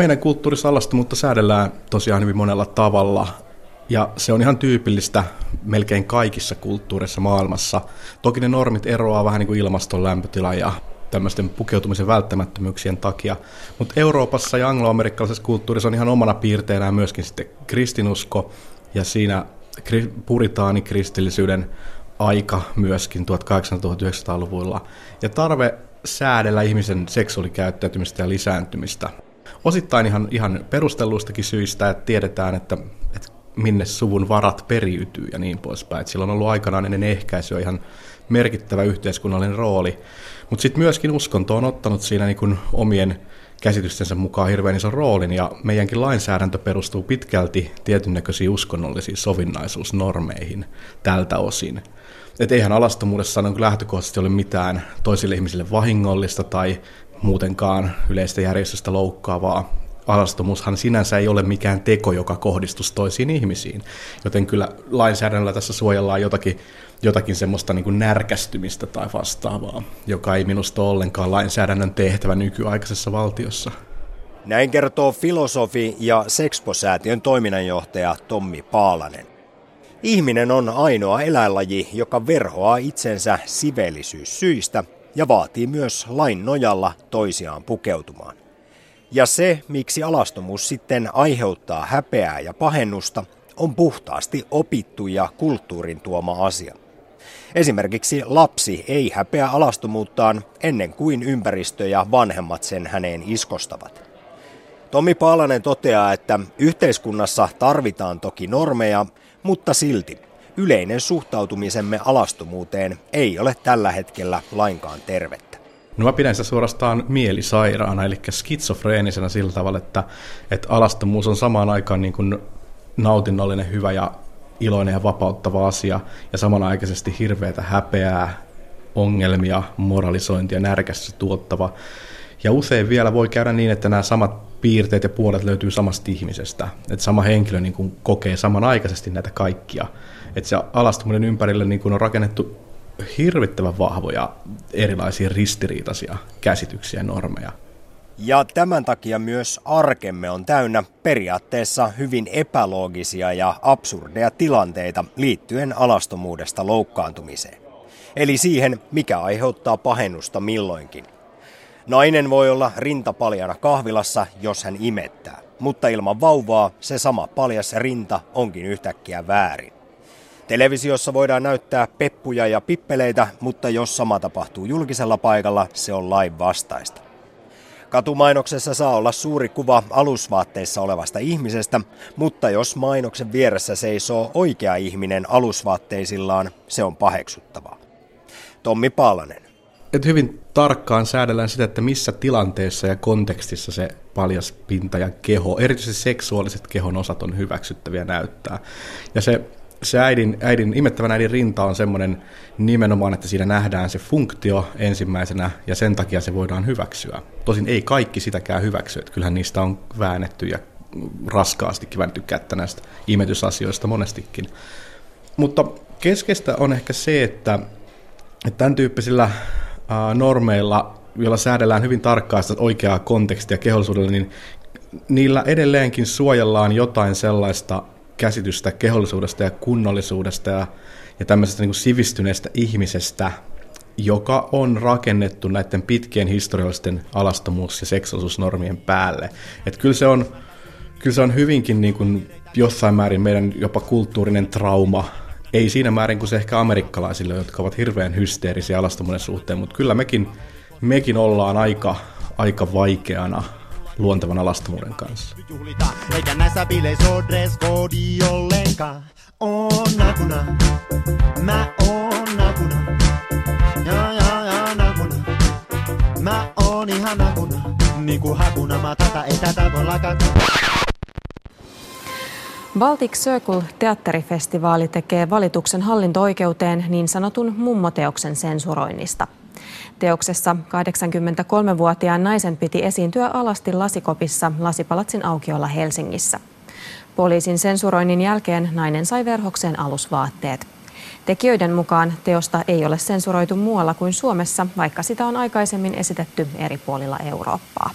meidän kulttuurissa alastomuutta säädellään tosiaan hyvin monella tavalla. Ja se on ihan tyypillistä melkein kaikissa kulttuureissa maailmassa. Toki ne normit eroaa vähän niin kuin ilmaston lämpötila ja tämmöisten pukeutumisen välttämättömyyksien takia. Mutta Euroopassa ja angloamerikkalaisessa kulttuurissa on ihan omana piirteenään myöskin sitten kristinusko ja siinä puritaanikristillisyyden aika myöskin 1800-1900-luvulla ja tarve säädellä ihmisen seksuaalikäyttäytymistä ja lisääntymistä. Osittain ihan, ihan perustelluistakin syistä, että tiedetään, että, että minne suvun varat periytyy ja niin poispäin. Että sillä on ollut aikanaan ennen ehkäisyä ihan merkittävä yhteiskunnallinen rooli. Mutta sitten myöskin uskonto on ottanut siinä niin kuin omien käsitystensä mukaan hirveän ison roolin, ja meidänkin lainsäädäntö perustuu pitkälti tietyn näköisiin uskonnollisiin sovinnaisuusnormeihin tältä osin. Että eihän alastomuudessa niin lähtökohtaisesti ole mitään toisille ihmisille vahingollista tai muutenkaan yleistä järjestöstä loukkaavaa. Alastomuushan sinänsä ei ole mikään teko, joka kohdistus toisiin ihmisiin, joten kyllä lainsäädännöllä tässä suojellaan jotakin, jotakin semmoista niin närkästymistä tai vastaavaa, joka ei minusta ole ollenkaan lainsäädännön tehtävä nykyaikaisessa valtiossa. Näin kertoo filosofi ja Sexpo-säätiön toiminnanjohtaja Tommi Paalanen. Ihminen on ainoa eläinlaji, joka verhoaa itsensä siveellisyyssyistä ja vaatii myös lain nojalla toisiaan pukeutumaan. Ja se, miksi alastomuus sitten aiheuttaa häpeää ja pahennusta, on puhtaasti opittu ja kulttuurin tuoma asia. Esimerkiksi lapsi ei häpeä alastomuuttaan ennen kuin ympäristö ja vanhemmat sen häneen iskostavat. Tomi Paalanen toteaa, että yhteiskunnassa tarvitaan toki normeja, mutta silti yleinen suhtautumisemme alastomuuteen ei ole tällä hetkellä lainkaan tervettä. No mä pidän sitä suorastaan mielisairaana, eli skitsofreenisena sillä tavalla, että, että alastomuus on samaan aikaan niin kuin nautinnollinen, hyvä ja iloinen ja vapauttava asia, ja samanaikaisesti hirveätä häpeää, ongelmia, moralisointia, närkästystä tuottava. Ja usein vielä voi käydä niin, että nämä samat piirteet ja puolet löytyy samasta ihmisestä. Että sama henkilö niin kuin kokee samanaikaisesti näitä kaikkia. Että se alastuminen ympärille niin kuin on rakennettu hirvittävän vahvoja erilaisia ristiriitaisia käsityksiä ja normeja. Ja tämän takia myös arkemme on täynnä periaatteessa hyvin epäloogisia ja absurdeja tilanteita liittyen alastomuudesta loukkaantumiseen. Eli siihen, mikä aiheuttaa pahennusta milloinkin. Nainen voi olla rintapaljana kahvilassa, jos hän imettää, mutta ilman vauvaa se sama paljas rinta onkin yhtäkkiä väärin. Televisiossa voidaan näyttää peppuja ja pippeleitä, mutta jos sama tapahtuu julkisella paikalla, se on lain vastaista. Katumainoksessa saa olla suuri kuva alusvaatteissa olevasta ihmisestä, mutta jos mainoksen vieressä seisoo oikea ihminen alusvaatteisillaan, se on paheksuttavaa. Tommi Paalanen. Et hyvin tarkkaan säädellään sitä, että missä tilanteessa ja kontekstissa se paljas pinta ja keho, erityisesti seksuaaliset kehon osat on hyväksyttäviä näyttää. Ja se se äidin, äidin, imettävän äidin rinta on semmoinen nimenomaan, että siinä nähdään se funktio ensimmäisenä ja sen takia se voidaan hyväksyä. Tosin ei kaikki sitäkään hyväksy, että kyllähän niistä on väännetty ja raskaastikin väännetty kättä näistä imetysasioista monestikin. Mutta keskeistä on ehkä se, että, että tämän tyyppisillä normeilla, joilla säädellään hyvin tarkkaan sitä oikeaa kontekstia kehollisuudelle, niin niillä edelleenkin suojellaan jotain sellaista käsitystä kehollisuudesta ja kunnollisuudesta ja, ja tämmöisestä niin sivistyneestä ihmisestä, joka on rakennettu näiden pitkien historiallisten alastomuus- ja seksuaalisuusnormien päälle. Et kyllä, se on, kyllä se on hyvinkin niin kuin jossain määrin meidän jopa kulttuurinen trauma, ei siinä määrin kuin se ehkä amerikkalaisille, jotka ovat hirveän hysteerisiä alastomuuden suhteen, mutta kyllä mekin, mekin ollaan aika, aika vaikeana luontevan alastomuuden kanssa. eikä näissä bileissä ole dress code ollenkaan. On nakuna, mä oon nakuna. Ja, ja, ja, nakuna. Mä oon ihan nakuna. Niinku hakuna matata, ei tätä voi lakata. Baltic Circle teatterifestivaali tekee valituksen hallinto-oikeuteen niin sanotun mummoteoksen sensuroinnista – Teoksessa 83-vuotiaan naisen piti esiintyä alasti lasikopissa Lasipalatsin aukiolla Helsingissä. Poliisin sensuroinnin jälkeen nainen sai verhokseen alusvaatteet. Tekijöiden mukaan teosta ei ole sensuroitu muualla kuin Suomessa, vaikka sitä on aikaisemmin esitetty eri puolilla Eurooppaa.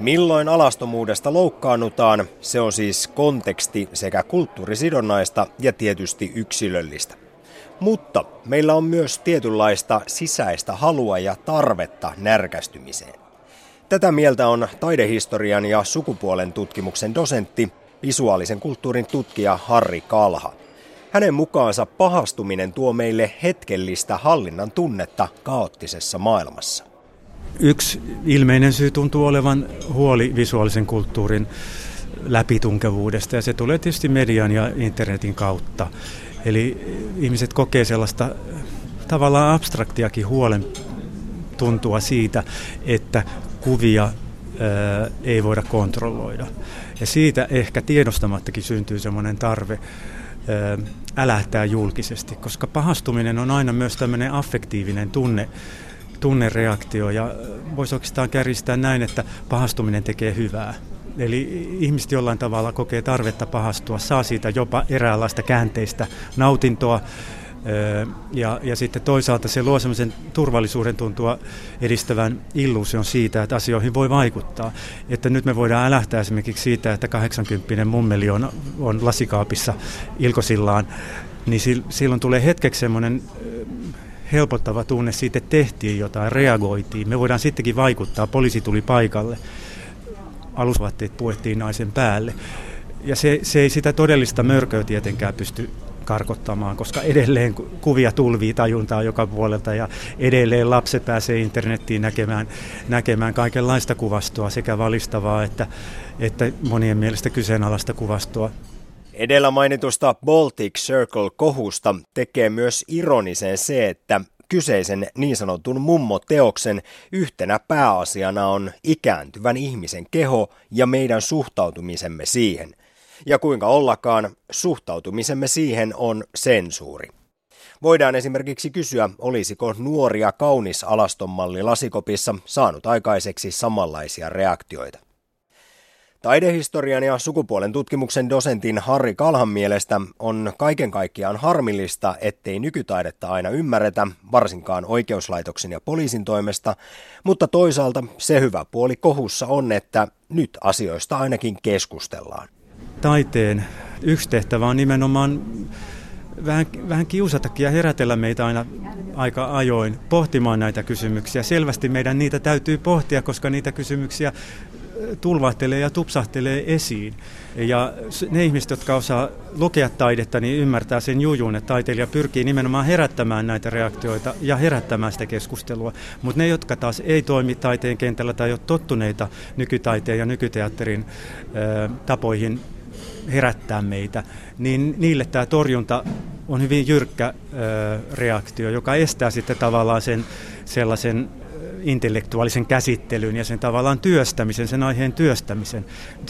Milloin alastomuudesta loukkaannutaan, se on siis konteksti sekä kulttuurisidonnaista ja tietysti yksilöllistä. Mutta meillä on myös tietynlaista sisäistä halua ja tarvetta närkästymiseen. Tätä mieltä on taidehistorian ja sukupuolen tutkimuksen dosentti, visuaalisen kulttuurin tutkija Harri Kalha. Hänen mukaansa pahastuminen tuo meille hetkellistä hallinnan tunnetta kaoottisessa maailmassa. Yksi ilmeinen syy tuntuu olevan huoli visuaalisen kulttuurin läpitunkevuudesta ja se tulee tietysti median ja internetin kautta. Eli ihmiset kokee sellaista tavallaan abstraktiakin huolen tuntua siitä, että kuvia ää, ei voida kontrolloida. Ja siitä ehkä tiedostamattakin syntyy semmoinen tarve ää, älähtää julkisesti, koska pahastuminen on aina myös tämmöinen affektiivinen tunne, tunnereaktio ja voisi oikeastaan kärjistää näin, että pahastuminen tekee hyvää. Eli ihmiset jollain tavalla kokee tarvetta pahastua, saa siitä jopa eräänlaista käänteistä nautintoa. Ja, ja sitten toisaalta se luo sellaisen turvallisuuden tuntua edistävän illuusion siitä, että asioihin voi vaikuttaa. Että nyt me voidaan älähtää esimerkiksi siitä, että 80 mummeli on, on lasikaapissa ilkosillaan, niin silloin tulee hetkeksi semmoinen helpottava tunne siitä, että tehtiin jotain, reagoitiin. Me voidaan sittenkin vaikuttaa, poliisi tuli paikalle, alusvaatteet puettiin naisen päälle. Ja se, se ei sitä todellista mörköä tietenkään pysty karkottamaan, koska edelleen kuvia tulvii tajuntaa joka puolelta ja edelleen lapset pääsee internettiin näkemään, näkemään kaikenlaista kuvastoa, sekä valistavaa että, että monien mielestä kyseenalaista kuvastoa. Edellä mainitusta Baltic Circle-kohusta tekee myös ironisen se, että kyseisen niin sanotun mummo-teoksen yhtenä pääasiana on ikääntyvän ihmisen keho ja meidän suhtautumisemme siihen. Ja kuinka ollakaan, suhtautumisemme siihen on sensuuri. Voidaan esimerkiksi kysyä, olisiko nuoria kaunis alastonmalli lasikopissa saanut aikaiseksi samanlaisia reaktioita. Taidehistorian ja sukupuolen tutkimuksen dosentin Harri Kalhan mielestä on kaiken kaikkiaan harmillista, ettei nykytaidetta aina ymmärretä, varsinkaan oikeuslaitoksen ja poliisin toimesta, mutta toisaalta se hyvä puoli kohussa on, että nyt asioista ainakin keskustellaan. Taiteen yksi tehtävä on nimenomaan vähän, vähän kiusatakin ja herätellä meitä aina aika ajoin pohtimaan näitä kysymyksiä. Selvästi meidän niitä täytyy pohtia, koska niitä kysymyksiä tulvahtelee ja tupsahtelee esiin. Ja ne ihmiset, jotka osaa lukea taidetta, niin ymmärtää sen jujun, että taiteilija pyrkii nimenomaan herättämään näitä reaktioita ja herättämään sitä keskustelua. Mutta ne, jotka taas ei toimi taiteen kentällä tai ole tottuneita nykytaiteen ja nykyteatterin ö, tapoihin herättää meitä, niin niille tämä torjunta on hyvin jyrkkä ö, reaktio, joka estää sitten tavallaan sen sellaisen intellektuaalisen käsittelyn ja sen tavallaan työstämisen, sen aiheen työstämisen.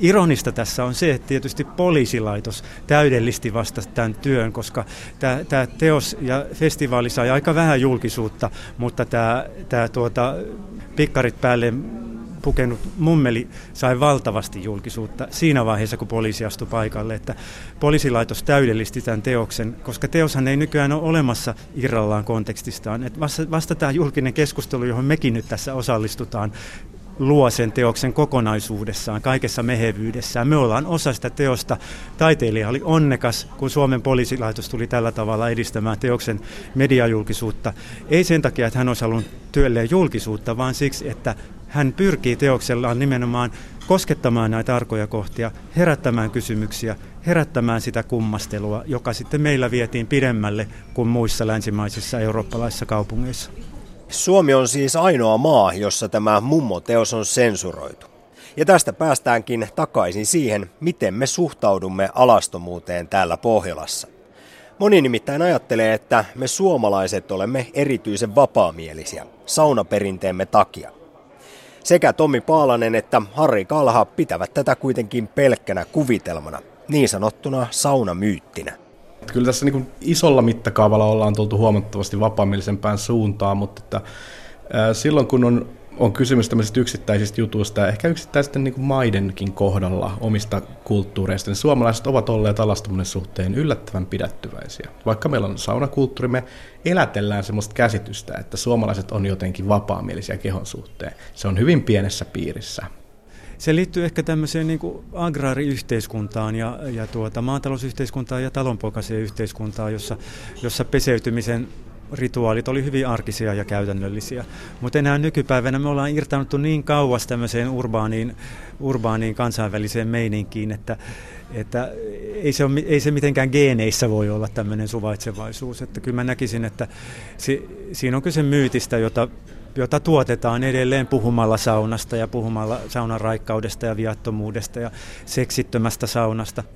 Ironista tässä on se, että tietysti poliisilaitos täydellisti vasta tämän työn, koska tämä, teos ja festivaali sai aika vähän julkisuutta, mutta tämä tuota, pikkarit päälle pukenut mummeli sai valtavasti julkisuutta siinä vaiheessa, kun poliisi astui paikalle, että poliisilaitos täydellisti tämän teoksen, koska teoshan ei nykyään ole olemassa irrallaan kontekstistaan. Että vasta, vasta tämä julkinen keskustelu, johon mekin nyt tässä osallistutaan, luo sen teoksen kokonaisuudessaan, kaikessa mehevyydessään. Me ollaan osa sitä teosta. Taiteilija oli onnekas, kun Suomen poliisilaitos tuli tällä tavalla edistämään teoksen mediajulkisuutta. Ei sen takia, että hän olisi halunnut työlleen julkisuutta, vaan siksi, että hän pyrkii teoksellaan nimenomaan koskettamaan näitä arkoja kohtia, herättämään kysymyksiä, herättämään sitä kummastelua, joka sitten meillä vietiin pidemmälle kuin muissa länsimaisissa eurooppalaisissa kaupungeissa. Suomi on siis ainoa maa, jossa tämä mummoteos on sensuroitu. Ja tästä päästäänkin takaisin siihen, miten me suhtaudumme alastomuuteen täällä Pohjolassa. Moni nimittäin ajattelee, että me suomalaiset olemme erityisen vapaamielisiä saunaperinteemme takia. Sekä Tommi Paalanen että Harri Kalha pitävät tätä kuitenkin pelkkänä kuvitelmana, niin sanottuna saunamyyttinä. Kyllä tässä niin isolla mittakaavalla ollaan tultu huomattavasti vapaamielisempään suuntaan, mutta että, silloin kun on on kysymys tämmöisistä yksittäisistä jutuista ehkä yksittäisten niin kuin maidenkin kohdalla omista kulttuureista, niin suomalaiset ovat olleet alastuminen suhteen yllättävän pidättyväisiä. Vaikka meillä on saunakulttuuri, me elätellään semmoista käsitystä, että suomalaiset on jotenkin vapaamielisiä kehon suhteen. Se on hyvin pienessä piirissä. se liittyy ehkä tämmöiseen niin kuin agraariyhteiskuntaan ja, ja tuota, maatalousyhteiskuntaan ja talonpoikaiseen yhteiskuntaan, jossa, jossa peseytymisen rituaalit oli hyvin arkisia ja käytännöllisiä. Mutta enää nykypäivänä me ollaan irtaannuttu niin kauas tämmöiseen urbaaniin, urbaaniin kansainväliseen meininkiin, että, että ei, se ole, ei se mitenkään geeneissä voi olla tämmöinen suvaitsevaisuus. Että kyllä mä näkisin, että si, siinä on kyse myytistä, jota, jota tuotetaan edelleen puhumalla saunasta ja puhumalla saunan raikkaudesta ja viattomuudesta ja seksittömästä saunasta –